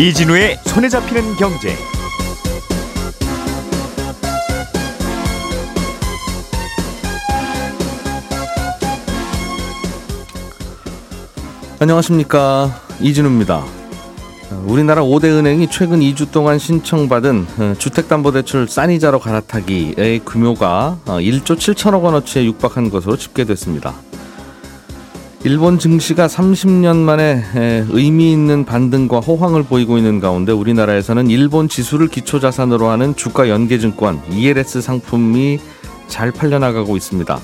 이진우의 손에 잡히는 경제. 안녕하십니까 이진우입니다. 우리나라 5대 은행이 최근 2주 동안 신청받은 어, 주택담보대출 싼 이자로 갈아타기의 규모가 1조 어, 7천억 원어치에 육박한 것으로 집계됐습니다. 일본 증시가 30년 만에 의미 있는 반등과 호황을 보이고 있는 가운데 우리나라에서는 일본 지수를 기초 자산으로 하는 주가 연계증권 ELS 상품이 잘 팔려나가고 있습니다.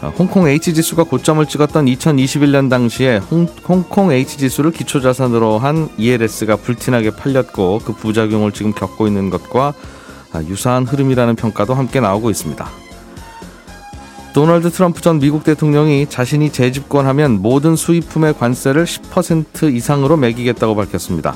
어, 홍콩 H지수가 고점을 찍었던 2021년 당시에 홍, 홍콩 H지수를 기초 자산으로 한 ELS가 불티나게 팔렸고 그 부작용을 지금 겪고 있는 것과 아, 유사한 흐름이라는 평가도 함께 나오고 있습니다. 도널드 트럼프 전 미국 대통령이 자신이 재집권하면 모든 수입품의 관세를 10% 이상으로 매기겠다고 밝혔습니다.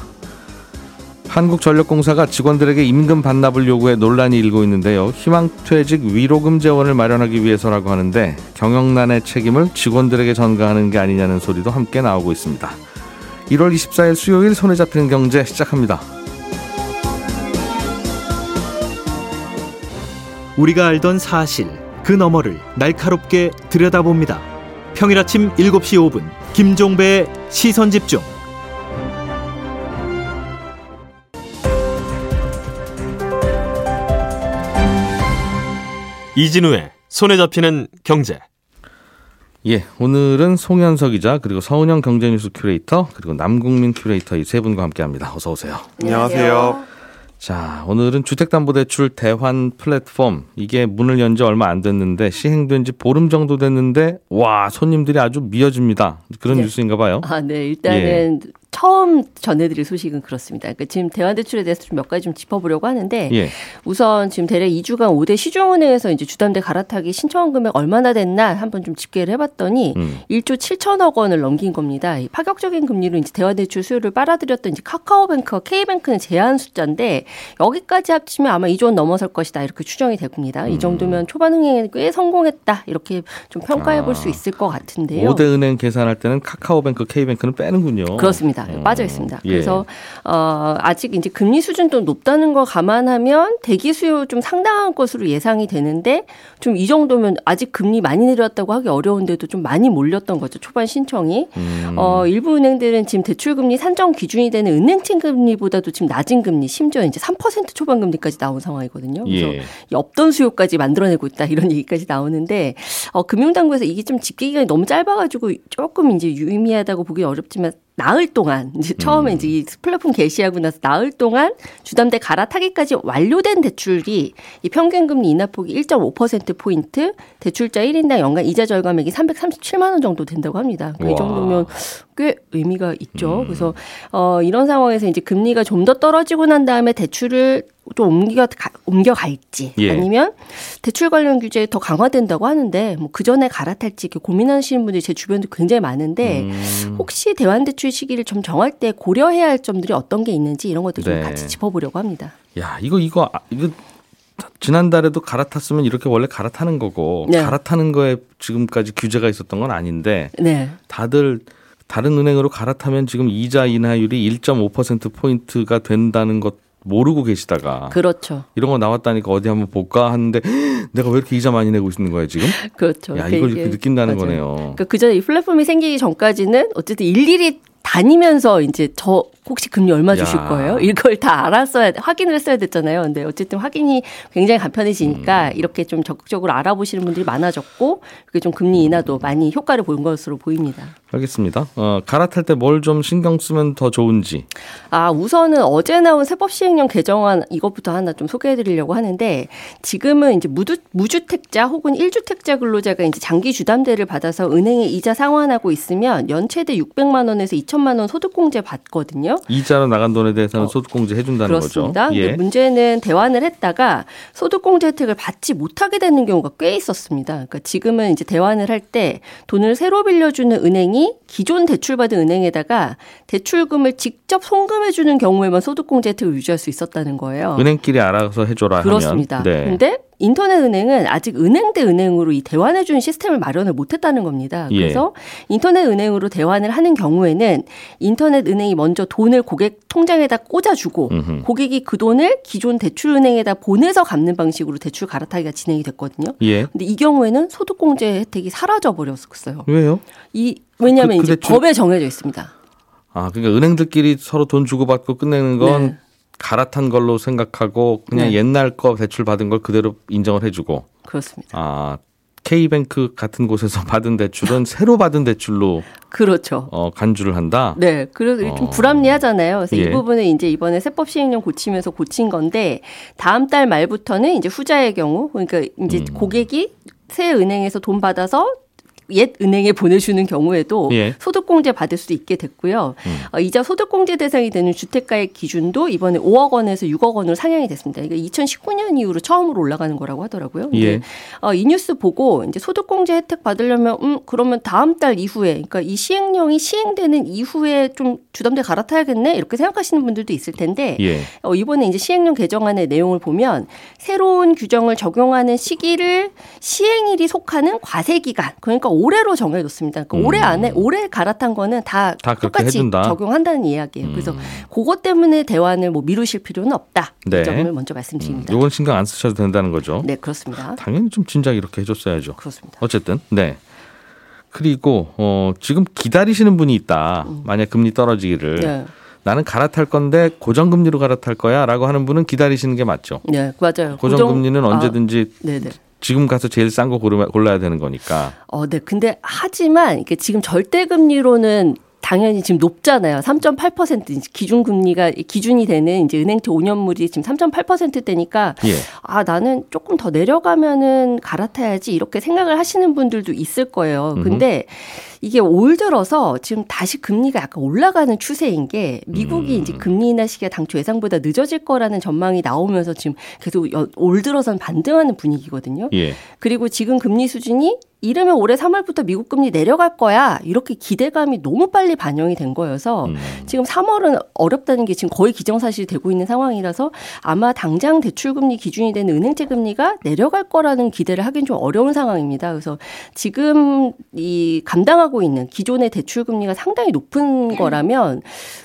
한국전력공사가 직원들에게 임금 반납을 요구해 논란이 일고 있는데요. 희망퇴직 위로금 재원을 마련하기 위해서라고 하는데 경영난의 책임을 직원들에게 전가하는 게 아니냐는 소리도 함께 나오고 있습니다. 1월 24일 수요일 손에 잡히는 경제 시작합니다. 우리가 알던 사실 그 너머를 날카롭게 들여다봅니다. 평일 아침 7시 5분 김종배의 시선 집중. 이진우의 손에 잡히는 경제. 예, 오늘은 송현석 기자 그리고 서은영 경제뉴스 큐레이터 그리고 남국민 큐레이터 이 세 분과 함께합니다. 어서 오세요. 안녕하세요. 자, 오늘은 주택담보대출 대환 플랫폼 이게 문을 연 지 얼마 안 됐는데 시행된 지 보름 정도 됐는데 와 손님들이 아주 미어집니다. 그런 네. 뉴스인가 봐요. 아, 네, 일단은 예. 처음 전해드릴 소식은 그렇습니다. 그러니까 지금 대환대출에 대해서 좀 몇 가지 좀 짚어보려고 하는데 예. 우선 지금 대략 2주간 5대 시중은행에서 이제 주담대 갈아타기 신청 금액 얼마나 됐나 한번 좀 집계를 해봤더니 음. 1조 7천억 원을 넘긴 겁니다. 이 파격적인 금리로 이제 대환대출 수요를 빨아들였던 이제 카카오뱅크와 K뱅크는 제한 숫자인데 여기까지 합치면 아마 2조 원 넘어설 것이다 이렇게 추정이 됩니다. 음. 이 정도면 초반 흥행에 꽤 성공했다 이렇게 좀 평가해 볼수 아. 있을 것 같은데요. 5대 은행 계산할 때는 카카오뱅크, K뱅크는 빼는군요. 그렇습니다. 있습니다. 음. 빠져 있습니다. 예. 그래서 어, 아직 이제 금리 수준도 높다는 거 감안하면 대기 수요 좀 상당한 것으로 예상이 되는데 좀 이 정도면 아직 금리 많이 내렸다고 하기 어려운데도 좀 많이 몰렸던 거죠. 초반 신청이. 음. 어, 일부 은행들은 지금 대출 금리 산정 기준이 되는 은행채 금리보다도 지금 낮은 금리, 심지어 이제 3% 초반 금리까지 나온 상황이거든요. 그래서 예. 없던 수요까지 만들어내고 있다 이런 얘기까지 나오는데 어, 금융당국에서 이게 좀 집계 기간이 너무 짧아가지고 조금 이제 유의미하다고 보기 어렵지만 나흘 동안 이제 처음에 음. 이제 이 플랫폼 게시하고 나서 나흘 동안 주담대 갈아타기까지 완료된 대출이 이 평균 금리 인하폭이 1.5% 포인트, 대출자 1인당 연간 이자 절감액이 337만 원 정도 된다고 합니다. 그러니까 이 정도면 꽤 의미가 있죠. 음. 그래서 어 이런 상황에서 이제 금리가 좀 더 떨어지고 난 다음에 대출을 좀 옮겨 가, 옮겨갈지 예. 아니면 대출 관련 규제 더 강화된다고 하는데 뭐 그 전에 갈아탈지 이렇게 고민하시는 분들이 제 주변도 굉장히 많은데 음. 혹시 대환 대출 시기를 좀 정할 때 고려해야 할 점들이 어떤 게 있는지 이런 것도 네. 좀 같이 짚어보려고 합니다. 야 이거 이거 아, 이거 지난달에도 갈아탔으면 이렇게 원래 갈아타는 거고 네. 갈아타는 거에 지금까지 규제가 있었던 건 아닌데 네. 다들 다른 은행으로 갈아타면 지금 이자 인하율이 1.5% 포인트가 된다는 것 모르고 계시다가 그렇죠. 이런 거 나왔다니까 어디 한번 볼까 하는데 내가 왜 이렇게 이자 많이 내고 있는 거야 지금? 그렇죠. 야 이걸 이렇게 느낀다는 맞아요. 거네요. 그러니까 그전에 이 플랫폼이 생기기 전까지는 어쨌든 일일이 다니면서 이제 저 혹시 금리 얼마 주실 야. 거예요? 이걸 다 알았어야 확인을 했어야 됐잖아요. 근데 어쨌든 확인이 굉장히 간편해지니까 음. 이렇게 좀 적극적으로 알아보시는 분들이 많아졌고 그게 좀 금리 인하도 많이 효과를 본 것으로 보입니다. 알겠습니다. 어, 갈아탈 때 뭘 좀 신경 쓰면 더 좋은지. 아 우선은 어제 나온 세법 시행령 개정안 이것부터 하나 좀 소개해드리려고 하는데 지금은 이제 무주, 무주택자 혹은 1주택자 근로자가 이제 장기 주담대를 받아서 은행에 이자 상환하고 있으면 연체대 600만 원에서 2천만 원 소득공제 받거든요. 거거든요. 이자로 나간 돈에 대해서는 어, 소득공제 해준다는 그렇습니다. 거죠. 예. 문제는 대환을 했다가 소득공제 혜택을 받지 못하게 되는 경우가 꽤 있었습니다. 그러니까 지금은 이제 대환을 할 때 돈을 새로 빌려주는 은행이 기존 대출받은 은행에다가 대출금을 직접 송금해주는 경우에만 소득공제 혜택을 유지할 수 있었다는 거예요. 은행끼리 알아서 해줘라 그렇습니다. 하면. 네. 근데 인터넷 은행은 아직 은행 대 은행으로 이 대환해 주는 시스템을 마련을 못 했다는 겁니다. 예. 그래서 인터넷 은행으로 대환을 하는 경우에는 인터넷 은행이 먼저 돈을 고객 통장에다 꽂아 주고 고객이 그 돈을 기존 대출 은행에다 보내서 갚는 방식으로 대출 갈아타기가 진행이 됐거든요. 예. 근데 이 경우에는 소득공제 혜택이 사라져 버렸어요. 왜요? 이 왜냐하면 그- 그 이제 대출- 법에 정해져 있습니다. 아, 그러니까 은행들끼리 서로 돈 주고받고 끝내는 건 네. 갈아탄 걸로 생각하고 그냥 네. 옛날 거 대출 받은 걸 그대로 인정을 해주고 그렇습니다. 아 K뱅크 같은 곳에서 받은 대출은 새로 받은 대출로 그렇죠. 어, 간주를 한다. 네, 그래서 좀 어. 불합리하잖아요. 그래서 예. 이 부분은 이제 이번에 세법 시행령 고치면서 고친 건데 다음 달 말부터는 이제 후자의 경우, 그러니까 이제 음. 고객이 새 은행에서 돈 받아서 옛 은행에 보내주는 경우에도 예. 음. 소득공제 받을 수 있게 됐고요. 어, 이자 소득공제 대상이 되는 주택가의 기준도 이번에 5억 원에서 6억 원으로 상향이 됐습니다. 이게 2019년 이후로 처음으로 올라가는 거라고 하더라고요. 예. 어, 이 뉴스 보고 이제 소득공제 혜택 받으려면 음 그러면 다음 달 이후에 그러니까 이 시행령이 시행되는 이후에 좀 주담대 갈아타야겠네 이렇게 생각하시는 분들도 있을 텐데 예. 어, 이번에 이제 시행령 개정안의 내용을 보면 새로운 규정을 적용하는 시기를 시행일이 속하는 과세 기간 그러니까 올해로 정해뒀습니다. 그러니까 음. 올해 안에 올해 갈아탄 거는 다, 다 똑같이 해준다. 음. 적용한다는 이야기예요. 그래서 그것 때문에 대환을 뭐 미루실 필요는 없다. 네. 이 점을 먼저 말씀드립니다. 요건 신경 안 쓰셔도 된다는 거죠. 네 그렇습니다. 당연히 좀 진작 이렇게 해줬어야죠. 그렇습니다. 어쨌든 네. 그리고 어 지금 기다리시는 분이 있다. 만약 금리 떨어지기를 네. 나는 갈아탈 건데 고정금리로 갈아탈 거야라고 하는 분은 기다리시는 게 맞죠. 네, 맞아요. 고정금리는 고정- 언제든지 아, 네네. 지금 가서 제일 싼 거 골라야 되는 거니까. 어, 네. 근데 하지만 이게 지금 절대 금리로는 당연히 지금 높잖아요. 3.8% 이제 기준 금리가 기준이 되는 이제 은행채 5년물이 지금 3.8%대니까 예. 아, 나는 조금 더 내려가면은 갈아타야지 이렇게 생각을 하시는 분들도 있을 거예요. 근데 이게 올 들어서 지금 다시 금리가 약간 올라가는 추세인 게 미국이 음. 이제 금리 인하 시기가 당초 예상보다 늦어질 거라는 전망이 나오면서 지금 계속 여- 올 들어선 반등하는 분위기거든요. 예. 그리고 지금 금리 수준이 이르면 올해 3월부터 미국 금리 내려갈 거야. 이렇게 기대감이 너무 빨리 반영이 된 거여서 음. 지금 3월은 어렵다는 게 지금 거의 기정사실이 되고 있는 상황이라서 아마 당장 대출금리 기준이 되는 은행채 금리가 내려갈 거라는 기대를 하긴 좀 어려운 상황입니다. 그래서 지금 이 감당하 고 있는 기존의 대출 금리가 상당히 높은 거라면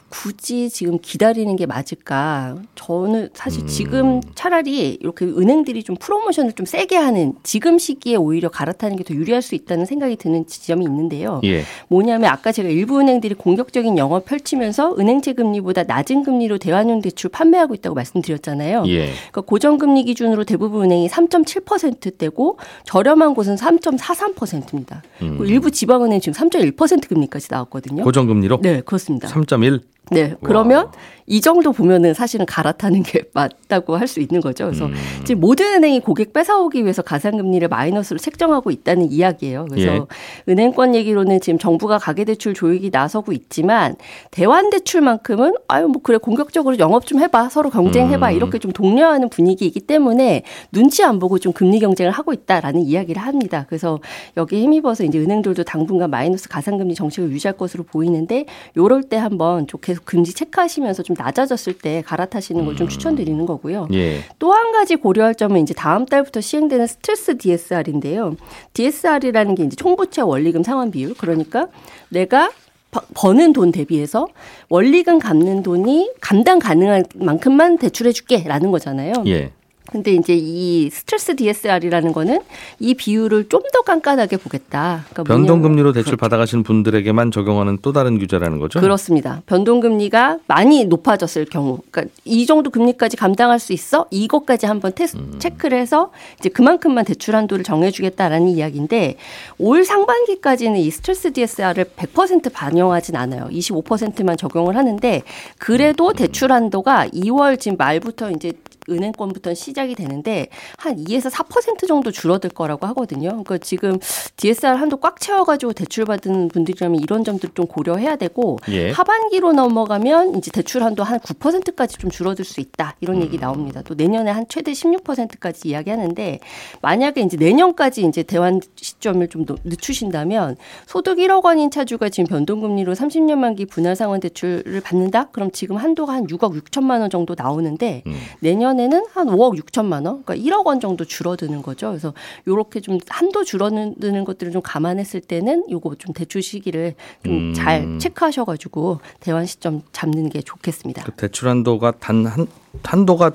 굳이 지금 기다리는 게 맞을까? 저는 사실 음. 지금 차라리 이렇게 은행들이 좀 프로모션을 좀 세게 하는 지금 시기에 오히려 갈아타는 게 더 유리할 수 있다는 생각이 드는 지점이 있는데요. 예. 뭐냐면 아까 제가 일부 은행들이 공격적인 영업 펼치면서 은행채 금리보다 낮은 금리로 대환용 대출 판매하고 있다고 말씀드렸잖아요. 예. 그러니까 고정금리 기준으로 대부분 은행이 3.7%대고 저렴한 곳은 3.43%입니다. 음. 일부 지방은행 지금 3.1% 금리까지 나왔거든요. 고정금리로 네, 그렇습니다. 3.1. 네. 그러면 이 정도 보면은 사실은 갈아타는 게 맞다고 할 수 있는 거죠. 그래서 음. 지금 모든 은행이 고객 뺏어오기 위해서 가상금리를 마이너스로 책정하고 있다는 이야기예요. 그래서 예. 은행권 얘기로는 지금 정부가 가계대출 조익이 나서고 있지만 대환대출만큼은 아유 뭐 그래 공격적으로 영업 좀 해봐 서로 경쟁해봐 음. 이렇게 좀 독려하는 분위기이기 때문에 눈치 안 보고 좀 금리 경쟁을 하고 있다라는 이야기를 합니다. 그래서 여기에 힘입어서 이제 은행들도 당분간 마이너스 가상금리 정책을 유지할 것으로 보이는데 요럴 때 한번 좀 계속 금리 체크하시면서 좀 낮아졌을 때 갈아타시는 걸좀 추천드리는 거고요. 예. 또한 가지 고려할 점은 이제 다음 달부터 시행되는 스트레스 DSR인데요. DSR이라는 게 이제 총부채 원리금 상환 비율. 그러니까 내가 버- 버는 돈 대비해서 원리금 갚는 돈이 감당 가능한 만큼만 대출해 줄게라는 거잖아요. 예. 근데 이제 이 스트레스 DSR이라는 거는 이 비율을 좀 더 깐깐하게 보겠다. 그러니까 변동금리로 대출 받아가시는 분들에게만 적용하는 또 다른 규제라는 거죠. 그렇습니다. 변동금리가 많이 높아졌을 경우, 그러니까 이 정도 금리까지 감당할 수 있어? 이것까지 한번 테스트 음. 체크를 해서 이제 그만큼만 대출 한도를 정해주겠다라는 이야기인데 올 상반기까지는 이 스트레스 DSR을 100% 반영하진 않아요. 25%만 적용을 하는데 그래도 대출 한도가 2월 지금 말부터 이제 은행권부터 시작이 되는데 한 2에서 4% 정도 줄어들 거라고 하거든요. 그러니까 지금 DSR 한도 꽉 채워가지고 대출 받은 분들이라면 이런 점들 좀 고려해야 되고 예. 하반기로 넘어가면 이제 대출 한도 한 9%까지 좀 줄어들 수 있다 이런 음. 얘기 나옵니다. 또 내년에 한 최대 16%까지 이야기하는데 만약에 이제 내년까지 이제 대환 시점을 좀더 늦추신다면 소득 1억 원인 차주가 지금 변동금리로 30년 만기 분할 상환 대출을 받는다? 그럼 지금 한도가 한 6억 6천만 원 정도 나오는데 음. 내년 에 이번에는 한 5억 6천만 원, 그러니까 1억 원 정도 줄어드는 거죠. 그래서 요렇게 좀 한도 줄어드는 것들을 좀 감안했을 때는 요거 좀 대출 시기를 좀잘 음. 체크하셔가지고 대환 시점 잡는 게 좋겠습니다. 그 대출 한도가 단 한 한도가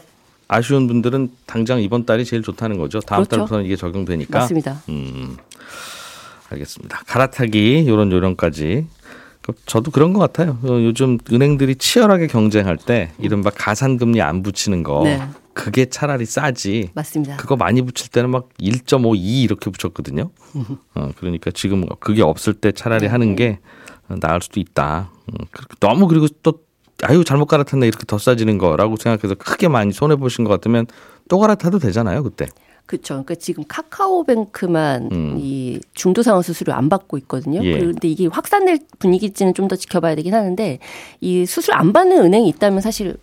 아쉬운 분들은 당장 이번 달이 제일 좋다는 거죠. 다음 그렇죠. 달부터는 이게 적용되니까. 맞습니다. 음, 알겠습니다. 갈아타기 요런 요런까지. 그 저도 그런 것 같아요. 어, 요즘 은행들이 치열하게 경쟁할 때 이른바 가산금리 안 붙이는 거. 네. 그게 차라리 싸지. 맞습니다. 그거 많이 붙일 때는 막 1.5, 2 이렇게 붙였거든요. 어, 그러니까 지금 그게 없을 때 차라리 하는 게 나을 수도 있다. 음, 너무 그리고 또 아유 잘못 갈아탔네 이렇게 더 싸지는 거라고 생각해서 크게 많이 손해 보신 것 같으면 또 갈아타도 되잖아요 그때. 그렇죠. 그러니까 지금 카카오뱅크만 음. 이 중도 상환 수수료 안 받고 있거든요. 예. 그런데 이게 확산될 분위기지는 좀 더 지켜봐야 되긴 하는데 이 수수료 안 받는 은행이 있다면 사실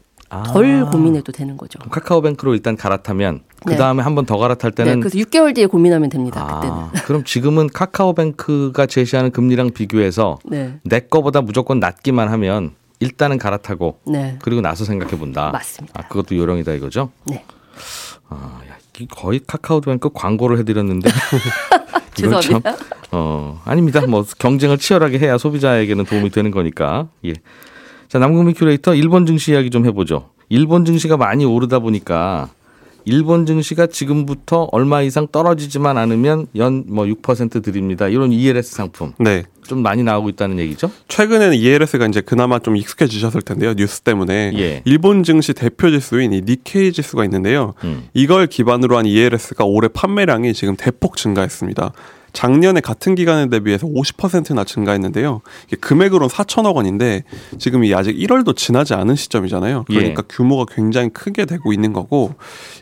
덜 아. 고민해도 되는 거죠. 카카오뱅크로 일단 갈아타면 그 다음에 네. 한번 더 갈아탈 때는 네, 그래서 6개월 뒤에 고민하면 됩니다. 아, 그때는. 그럼 지금은 카카오뱅크가 제시하는 금리랑 비교해서 네. 내 거보다 무조건 낮기만 하면 일단은 갈아타고 네. 그리고 나서 생각해 본다. 맞습니다. 아, 그것도 요령이다 이거죠? 네. 아, 야, 거의 카카오뱅크 광고를 해드렸는데. 죄송합니다. 참, 어, 아닙니다. 뭐 경쟁을 치열하게 해야 소비자에게는 도움이 되는 거니까. 예. 자, 남국민 큐레이터 일본 증시 이야기 좀 해보죠. 일본 증시가 많이 오르다 보니까 일본 증시가 지금부터 얼마 이상 떨어지지만 않으면 연 뭐 6% 드립니다. 이런 ELS 상품. 네. 좀 많이 나오고 있다는 얘기죠? 최근에는 ELS가 이제 그나마 좀 익숙해지셨을 텐데요. 뉴스 때문에. 예. 일본 증시 대표 지수인 이 니케이 지수가 있는데요. 음. 이걸 기반으로 한 ELS가 올해 판매량이 지금 대폭 증가했습니다. 작년에 같은 기간에 대비해서 50%나 증가했는데요. 이게 금액으로는 4천억 원인데 지금 이 아직 1월도 지나지 않은 시점이잖아요. 그러니까 예. 규모가 굉장히 크게 되고 있는 거고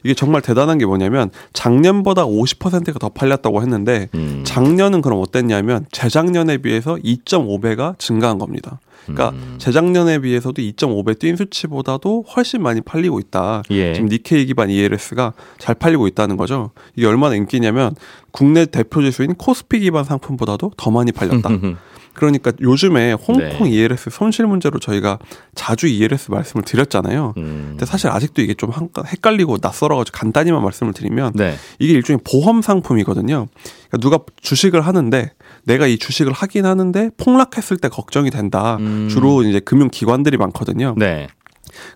이게 정말 대단한 게 뭐냐면 작년보다 50%가 더 팔렸다고 했는데 음. 작년은 그럼 어땠냐면 재작년에 비해서 2.5배가 증가한 겁니다. 그러니까 음. 재작년에 비해서도 2.5배 뛴 수치보다도 훨씬 많이 팔리고 있다. 예. 지금 니케이 기반 ELS가 잘 팔리고 있다는 거죠. 이게 얼마나 인기냐면 국내 대표 지수인 코스피 기반 상품보다도 더 많이 팔렸다. 그러니까 요즘에 홍콩 네. ELS 손실 문제로 저희가 자주 ELS 말씀을 드렸잖아요. 음. 근데 사실 아직도 이게 좀 헷갈리고 낯설어가지고 간단히만 말씀을 드리면 네. 이게 일종의 보험 상품이거든요. 그러니까 누가 주식을 하는데 내가 이 주식을 하긴 하는데 폭락했을 때 걱정이 된다. 음. 주로 이제 금융 기관들이 많거든요. 네.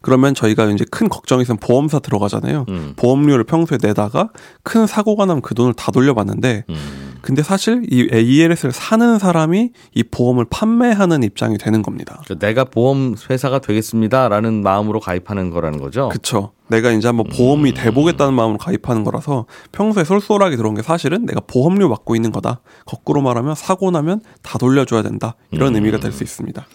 그러면 저희가 이제 큰 걱정이 있으면 보험사 들어가잖아요. 음. 보험료를 평소에 내다가 큰 사고가 나면 그 돈을 다 돌려받는데 음. 근데 사실 이 ALS를 사는 사람이 이 보험을 판매하는 입장이 되는 겁니다. 그러니까 내가 보험 회사가 되겠습니다라는 마음으로 가입하는 거라는 거죠. 그렇죠. 내가 이제 한번 보험이 음. 돼보겠다는 마음으로 가입하는 거라서 평소에 쏠쏠하게 들어온 게 사실은 내가 보험료 받고 있는 거다. 거꾸로 말하면 사고 나면 다 돌려줘야 된다. 이런 음. 의미가 될 수 있습니다.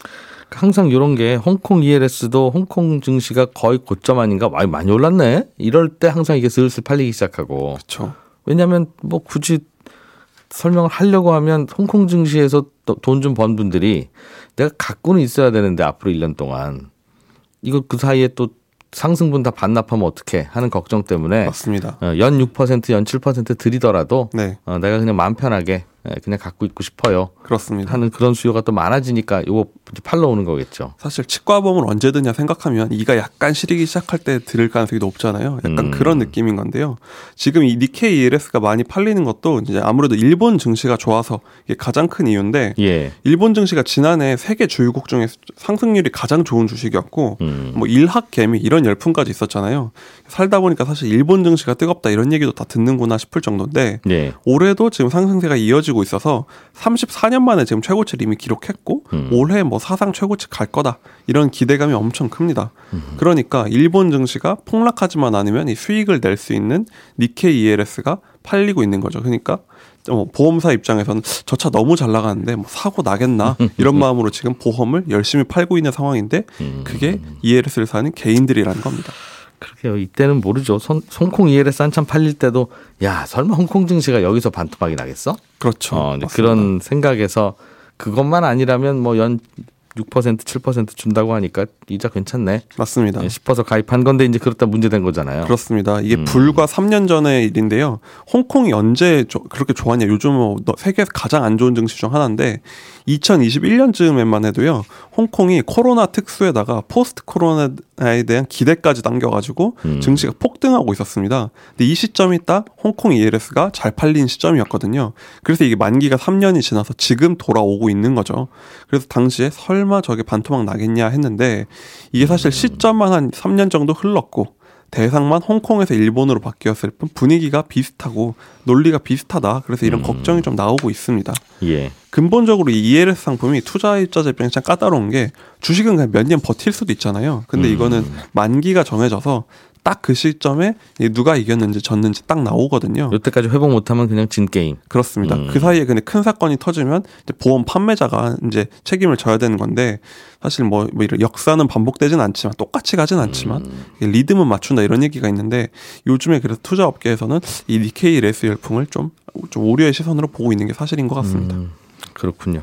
항상 이런 게 홍콩 ELS도 홍콩 증시가 거의 고점 아닌가 많이 많이 올랐네. 이럴 때 항상 이게 슬슬 팔리기 시작하고. 그렇죠. 왜냐하면 뭐 굳이 설명을 하려고 하면 홍콩 증시에서 돈 좀 번 분들이 내가 갖고는 있어야 되는데 앞으로 1년 동안 이거 그 사이에 또 상승분 다 반납하면 어떻게 하는 걱정 때문에 맞습니다. 어, 연 6%, 연7% 들이더라도 네. 어, 내가 그냥 마음 편하게 예, 그냥 갖고 있고 싶어요. 그렇습니다. 하는 그런 수요가 또 많아지니까 이거 팔러 오는 거겠죠. 사실 치과보험을 언제 드냐 생각하면 이가 약간 시리기 시작할 때 들을 가능성이 높잖아요. 약간 음. 그런 느낌인 건데요. 지금 이 니케이 ELS가 많이 팔리는 것도 이제 아무래도 일본 증시가 좋아서 이게 가장 큰 이유인데 예. 일본 증시가 지난해 세계 주요국 중에 상승률이 가장 좋은 주식이었고 음. 뭐 일학 개미 이런 열풍까지 있었잖아요. 살다 보니까 사실 일본 증시가 뜨겁다 이런 얘기도 다 듣는구나 싶을 정도인데 예. 올해도 지금 상승세가 이어지고 있어서 34년 만에 지금 최고치를 이미 기록했고 음. 올해 뭐 사상 최고치 갈 거다 이런 기대감이 엄청 큽니다. 음. 그러니까 일본 증시가 폭락하지만 않으면 이 수익을 낼 수 있는 니케이 ELS가 팔리고 있는 거죠. 그러니까 어, 보험사 입장에서는 저 차 너무 잘 나가는데 뭐 사고 나겠나 이런 마음으로 지금 보험을 열심히 팔고 있는 상황인데 음. 그게 ELS를 사는 개인들이라는 겁니다. 그렇게요. 이때는 모르죠. 손, 홍콩 ELS 한참 팔릴 때도 야 설마 홍콩 증시가 여기서 반토막이 나겠어? 그렇죠. 어, 그런 생각에서 그것만 아니라면 뭐 연 6% 7% 준다고 하니까 이자 괜찮네. 맞습니다. 네, 싶어서 가입한 건데 이제 그렇다 문제된 거잖아요. 그렇습니다. 이게 음. 불과 3년 전의 일인데요. 홍콩이 언제 그렇게 좋았냐? 요즘 뭐 세계에서 가장 안 좋은 증시 중 하나인데 2021년쯤에만 해도요. 홍콩이 코로나 특수에다가 포스트 코로나 완화에 대한 기대까지 당겨가지고 음. 증시가 폭등하고 있었습니다. 근데 이 시점이 딱 홍콩 ELS가 잘 팔린 시점이었거든요. 그래서 이게 만기가 3년이 지나서 지금 돌아오고 있는 거죠. 그래서 당시에 설마 저게 반토막 나겠냐 했는데 이게 사실 시점만 한 3년 정도 흘렀고 대상만 홍콩에서 일본으로 바뀌었을 뿐 분위기가 비슷하고 논리가 비슷하다. 그래서 이런 음. 걱정이 좀 나오고 있습니다. 예. 근본적으로 이 ELS 상품이 투자입자 입장에 참 까다로운 게 주식은 그냥 몇 년 버틸 수도 있잖아요. 근데 음. 이거는 만기가 정해져서 딱 그 시점에 누가 이겼는지 졌는지 딱 나오거든요. 여태까지 회복 못하면 그냥 진 게임. 그렇습니다. 음. 그 사이에 근데 큰 사건이 터지면 보험 판매자가 이제 책임을 져야 되는 건데 사실 뭐, 뭐 이런 역사는 반복되진 않지만 똑같이 가진 않지만 음. 리듬은 맞춘다 이런 얘기가 있는데 요즘에 그래서 투자 업계에서는 이 니케이 ELS 열풍을 좀, 좀 우려의 시선으로 보고 있는 게 사실인 것 같습니다. 음. 그렇군요.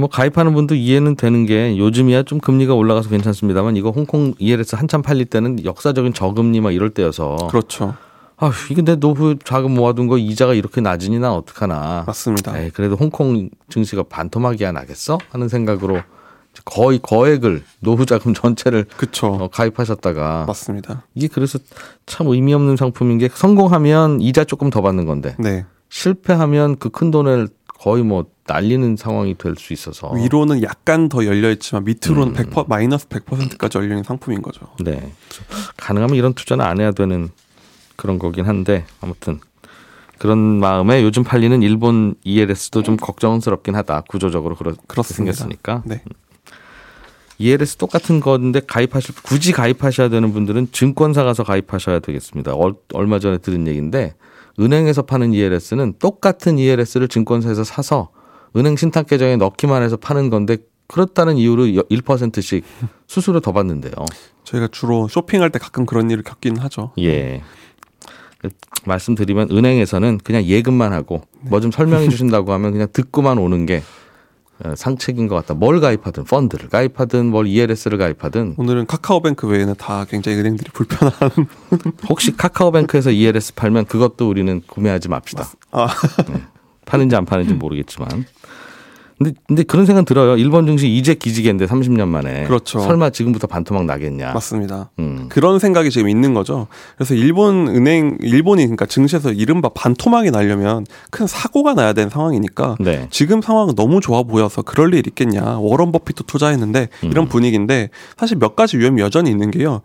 뭐 가입하는 분도 이해는 되는 게 요즘이야 좀 금리가 올라가서 괜찮습니다만 이거 홍콩 ELS 한참 팔릴 때는 역사적인 저금리 막 이럴 때여서 그렇죠. 아, 이게 내 노후 자금 모아둔 거 이자가 이렇게 낮으니 나 어떡하나. 맞습니다. 에이, 그래도 홍콩 증시가 반토막이야 나겠어? 하는 생각으로 거의 거액을 노후 자금 전체를 그쵸. 어, 가입하셨다가 맞습니다. 이게 그래서 참 의미 없는 상품인 게 성공하면 이자 조금 더 받는 건데 네. 실패하면 그 큰 돈을 거의 뭐 날리는 상황이 될 수 있어서 위로는 약간 더 열려 있지만 밑으로는 음. 100% 마이너스 100%까지 열려 있는 상품인 거죠. 네, 가능하면 이런 투자는 안 해야 되는 그런 거긴 한데 아무튼 그런 마음에 요즘 팔리는 일본 ELS도 좀 걱정스럽긴 하다. 구조적으로 그렇게 그렇습니다. 생겼으니까. 네. ELS 똑같은 건데 가입하실 굳이 가입하셔야 되는 분들은 증권사 가서 가입하셔야 되겠습니다. 얼마 전에 들은 얘기인데 은행에서 파는 ELS는 똑같은 ELS를 증권사에서 사서 은행 신탁 계정에 넣기만 해서 파는 건데 그렇다는 이유로 1%씩 수수료 더 받는데요. 저희가 주로 쇼핑할 때 가끔 그런 일을 겪긴 하죠. 예. 말씀드리면 은행에서는 그냥 예금만 하고 뭐 좀 설명해 주신다고 하면 그냥 듣고만 오는 게 어, 상책인 것 같다. 뭘 가입하든 펀드를 가입하든 뭘 ELS를 가입하든 오늘은 카카오뱅크 외에는 다 굉장히 은행들이 불편한 혹시 카카오뱅크에서 ELS 팔면 그것도 우리는 구매하지 맙시다. 아. 네. 파는지 안 파는지 모르겠지만 근데, 근데 그런 생각 들어요. 일본 증시 이제 기지개인데 30년 만에. 그렇죠. 설마 지금부터 반토막 나겠냐. 맞습니다. 음. 그런 생각이 지금 있는 거죠. 그래서 일본 은행, 일본이 그러니까 증시에서 이른바 반토막이 나려면 큰 사고가 나야 되는 상황이니까 네. 지금 상황은 너무 좋아 보여서 그럴 일 있겠냐. 워런 버핏도 투자했는데 이런 음. 분위기인데 사실 몇 가지 위험이 여전히 있는 게요.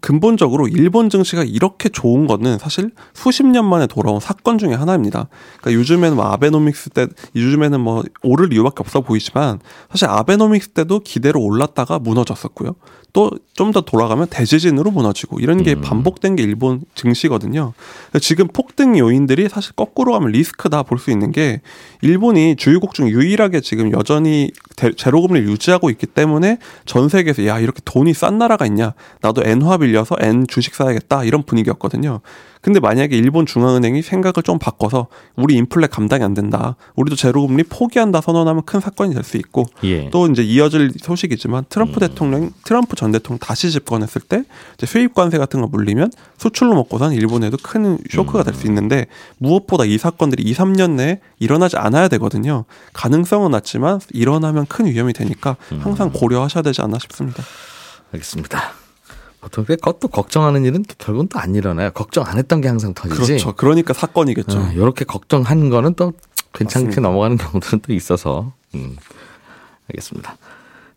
근본적으로 일본 증시가 이렇게 좋은 거는 사실 수십 년 만에 돌아온 사건 중에 하나입니다. 그러니까 요즘에는 뭐 아베노믹스 때, 요즘에는 뭐 오르 오를 이유밖에 없어 보이지만 사실 아베노믹스 때도 기대로 올랐다가 무너졌었고요. 또 좀 더 돌아가면 대지진으로 무너지고 이런 게 음. 반복된 게 일본 증시거든요. 지금 폭등 요인들이 사실 거꾸로 가면 리스크다 볼 수 있는 게 일본이 주요국 중 유일하게 지금 여전히 제로 금리를 유지하고 있기 때문에 전 세계에서 야 이렇게 돈이 싼 나라가 있냐 나도 엔화 빌려서 엔 주식 사야겠다 이런 분위기였거든요. 근데 만약에 일본 중앙은행이 생각을 좀 바꿔서 우리 인플레 감당이 안 된다. 우리도 제로금리 포기한다 선언하면 큰 사건이 될 수 있고 예. 또 이제 이어질 소식이지만 트럼프 음. 대통령 트럼프 전 대통령 다시 집권했을 때 이제 수입 관세 같은 거 물리면 수출로 먹고 산 일본에도 큰 쇼크가 될 수 있는데 무엇보다 이 사건들이 2, 3년 내에 일어나지 않아야 되거든요. 가능성은 낮지만 일어나면 큰 위험이 되니까 항상 음. 고려하셔야 되지 않나 싶습니다. 알겠습니다. 보통 그것도 걱정하는 일은 결국은 또 안 일어나요. 걱정 안 했던 게 항상 터지지. 그렇죠. 그러니까 사건이겠죠. 어, 이렇게 걱정하는 거는 또 괜찮게 맞습니다. 넘어가는 경우들은 또 있어서. 음, 알겠습니다.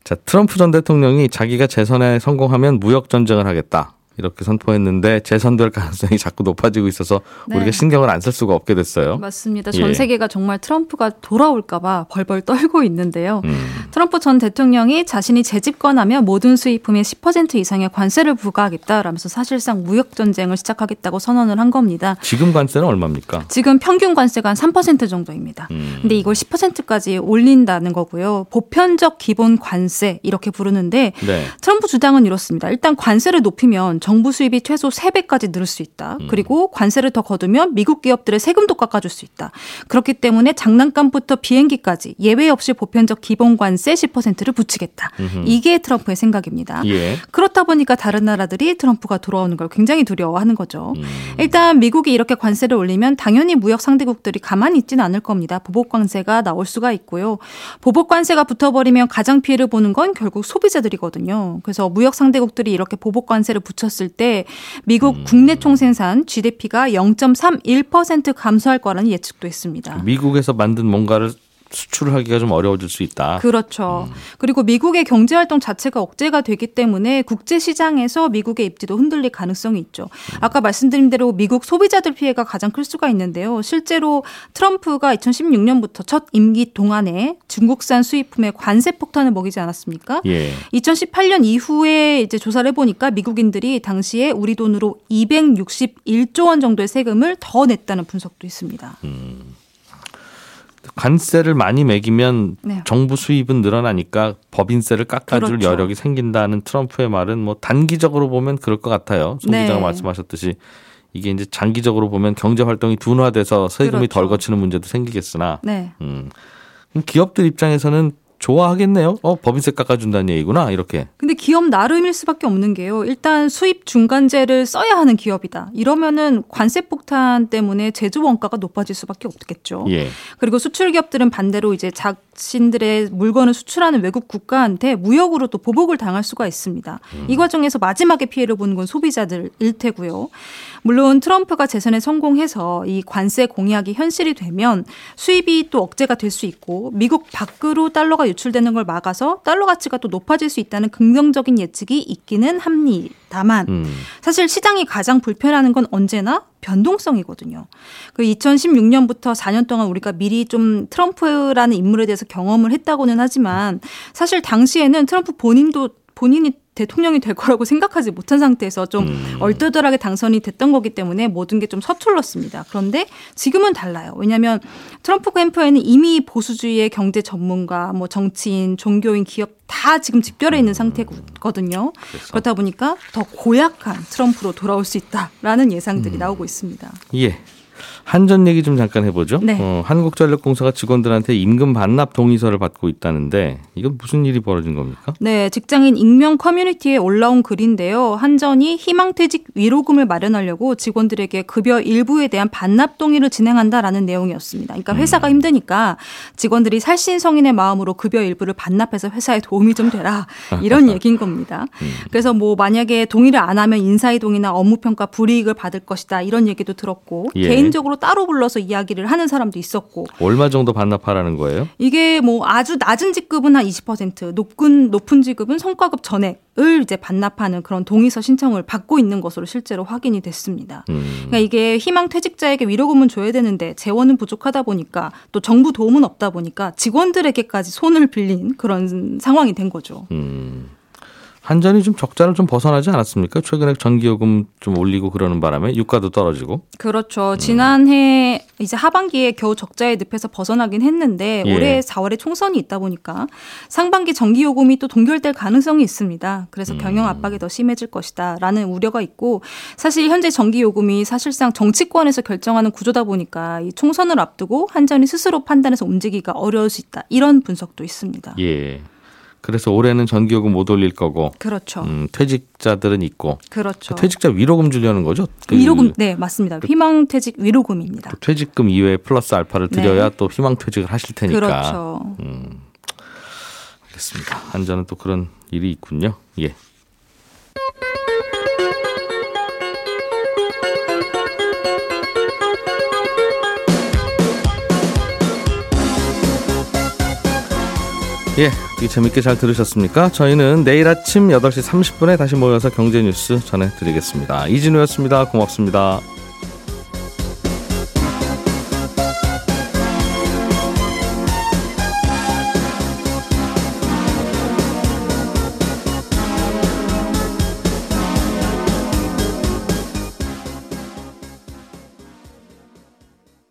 자, 트럼프 전 대통령이 자기가 재선에 성공하면 무역 전쟁을 하겠다. 이렇게 선포했는데 재선될 가능성이 자꾸 높아지고 있어서 네. 우리가 신경을 안 쓸 수가 없게 됐어요. 맞습니다. 전 예. 세계가 정말 트럼프가 돌아올까봐 벌벌 떨고 있는데요. 음. 트럼프 전 대통령이 자신이 재집권하면 모든 수입품의 10% 이상의 관세를 부과하겠다라면서 사실상 무역 전쟁을 시작하겠다고 선언을 한 겁니다. 지금 관세는 얼마입니까? 지금 평균 관세가 한 3% 정도입니다. 음. 근데 이걸 10%까지 올린다는 거고요. 보편적 기본 관세 이렇게 부르는데 네. 트럼프 주장은 이렇습니다. 일단 관세를 높이면 정부 수입이 최소 3배까지 늘을 수 있다. 음. 그리고 관세를 더 거두면 미국 기업들의 세금도 깎아줄 수 있다. 그렇기 때문에 장난감부터 비행기까지 예외 없이 보편적 기본 관세 10%를 붙이겠다. 음흠. 이게 트럼프의 생각입니다. 예. 그렇다 보니까 다른 나라들이 트럼프가 돌아오는 걸 굉장히 두려워하는 거죠. 음. 일단 미국이 이렇게 관세를 올리면 당연히 무역 상대국들이 가만히 있지는 않을 겁니다. 보복 관세가 나올 수가 있고요. 보복 관세가 붙어버리면 가장 피해를 보는 건 결국 소비자들이거든요. 그래서 무역 상대국들이 이렇게 보복 관세를 붙였을 때 미국 음. 국내 총생산 GDP가 0.31% 감소할 거라는 예측도 있습니다. 미국에서 만든 뭔가를 수출하기가 좀 어려워질 수 있다. 그렇죠. 음. 그리고 미국의 경제 활동 자체가 억제가 되기 때문에 국제 시장에서 미국의 입지도 흔들릴 가능성이 있죠. 음. 아까 말씀드린 대로 미국 소비자들 피해가 가장 클 수가 있는데요. 실제로 트럼프가 2016년부터 첫 임기 동안에 중국산 수입품에 관세 폭탄을 먹이지 않았습니까? 예. 2018년 이후에 이제 조사를 해 보니까 미국인들이 당시에 우리 돈으로 261조 원 정도의 세금을 더 냈다는 분석도 있습니다. 음. 관세를 많이 매기면 네. 정부 수입은 늘어나니까 법인세를 깎아줄 그렇죠. 여력이 생긴다는 트럼프의 말은 뭐 단기적으로 보면 그럴 것 같아요. 송 기자가 네. 말씀하셨듯이 이게 이제 장기적으로 보면 경제 활동이 둔화돼서 세금이 그렇죠. 덜 거치는 문제도 생기겠으나 네. 음. 기업들 입장에서는 좋아하겠네요. 어, 법인세 깎아준다는 얘기구나, 이렇게. 근데 기업 나름일 수밖에 없는 게요. 일단 수입 중간재를 써야 하는 기업이다. 이러면은 관세 폭탄 때문에 제조 원가가 높아질 수밖에 없겠죠. 예. 그리고 수출 기업들은 반대로 이제 자 신들의 물건을 수출하는 외국 국가한테 무역으로 또 보복을 당할 수가 있습니다. 음. 이 과정에서 마지막에 피해를 보는 건 소비자들일 테고요. 물론 트럼프가 재선에 성공해서 이 관세 공약이 현실이 되면 수입이 또 억제가 될 수 있고 미국 밖으로 달러가 유출되는 걸 막아서 달러 가치가 또 높아질 수 있다는 긍정적인 예측이 있기는 합니다만 음. 사실 시장이 가장 불편하는 건 언제나 변동성이거든요. 그 2016년부터 4년 동안 우리가 미리 좀 트럼프라는 인물에 대해서 경험을 했다고는 하지만 사실 당시에는 트럼프 본인도 본인이 대통령이 될 거라고 생각하지 못한 상태에서 좀 음. 얼떨떨하게 당선이 됐던 거기 때문에 모든 게 좀 서툴렀습니다. 그런데 지금은 달라요. 왜냐하면 트럼프 캠프에는 이미 보수주의의 경제 전문가, 뭐 정치인, 종교인, 기업 다 지금 집결해 있는 음. 상태거든요. 그래서. 그렇다 보니까 더 고약한 트럼프로 돌아올 수 있다라는 예상들이 음. 나오고 있습니다. 예. 한전 얘기 좀 잠깐 해보죠. 네. 어, 한국전력공사가 직원들한테 임금 반납 동의서를 받고 있다는데 이건 무슨 일이 벌어진 겁니까? 네, 직장인 익명 커뮤니티에 올라온 글인데요. 한전이 희망퇴직 위로금을 마련하려고 직원들에게 급여 일부에 대한 반납 동의를 진행한다라는 내용이었습니다. 그러니까 음. 회사가 음. 힘드니까 직원들이 살신성인의 마음으로 급여 일부를 반납해서 회사에 도움이 좀 되라 이런 얘기인 겁니다. 음. 그래서 뭐 만약에 동의를 안 하면 인사이동이나 업무평가 불이익을 받을 것이다 이런 얘기도 들었고 예. 개인적으로 개인적으로 따로 불러서 이야기를 하는 사람도 있었고. 얼마 정도 반납하라는 거예요? 이게 뭐 아주 낮은 직급은 한 20%, 높은 높은 직급은 성과급 전액을 이제 반납하는 그런 동의서 신청을 받고 있는 것으로 실제로 확인이 됐습니다. 음. 그러니까 이게 희망 퇴직자에게 위로금은 줘야 되는데 재원은 부족하다 보니까 또 정부 도움은 없다 보니까 직원들에게까지 손을 빌린 그런 상황이 된 거죠. 음. 한전이 좀 적자를 좀 벗어나지 않았습니까? 최근에 전기요금 좀 올리고 그러는 바람에 유가도 떨어지고. 그렇죠. 음. 지난해 이제 하반기에 겨우 적자의 늪에서 벗어나긴 했는데 예. 올해 4월에 총선이 있다 보니까 상반기 전기요금이 또 동결될 가능성이 있습니다. 그래서 음. 경영 압박이 더 심해질 것이다라는 우려가 있고 사실 현재 전기요금이 사실상 정치권에서 결정하는 구조다 보니까 이 총선을 앞두고 한전이 스스로 판단해서 움직이기가 어려울 수 있다. 이런 분석도 있습니다. 예. 그래서 올해는 전기요금 못 올릴 거고. 그렇죠. 음, 퇴직자들은 있고. 그렇죠. 퇴직자 위로금 주려는 거죠? 그 위로금, 네, 맞습니다. 그 희망퇴직 위로금입니다. 퇴직금 이외에 플러스 알파를 드려야 네. 또 희망퇴직을 하실 테니까. 그렇죠. 음, 알겠습니다. 한자는 또 그런 일이 있군요. 예. 예, 되게 재밌게 잘 들으셨습니까? 저희는 내일 아침 8시 30분에 다시 모여서 경제 뉴스 전해드리겠습니다. 이진우였습니다. 고맙습니다.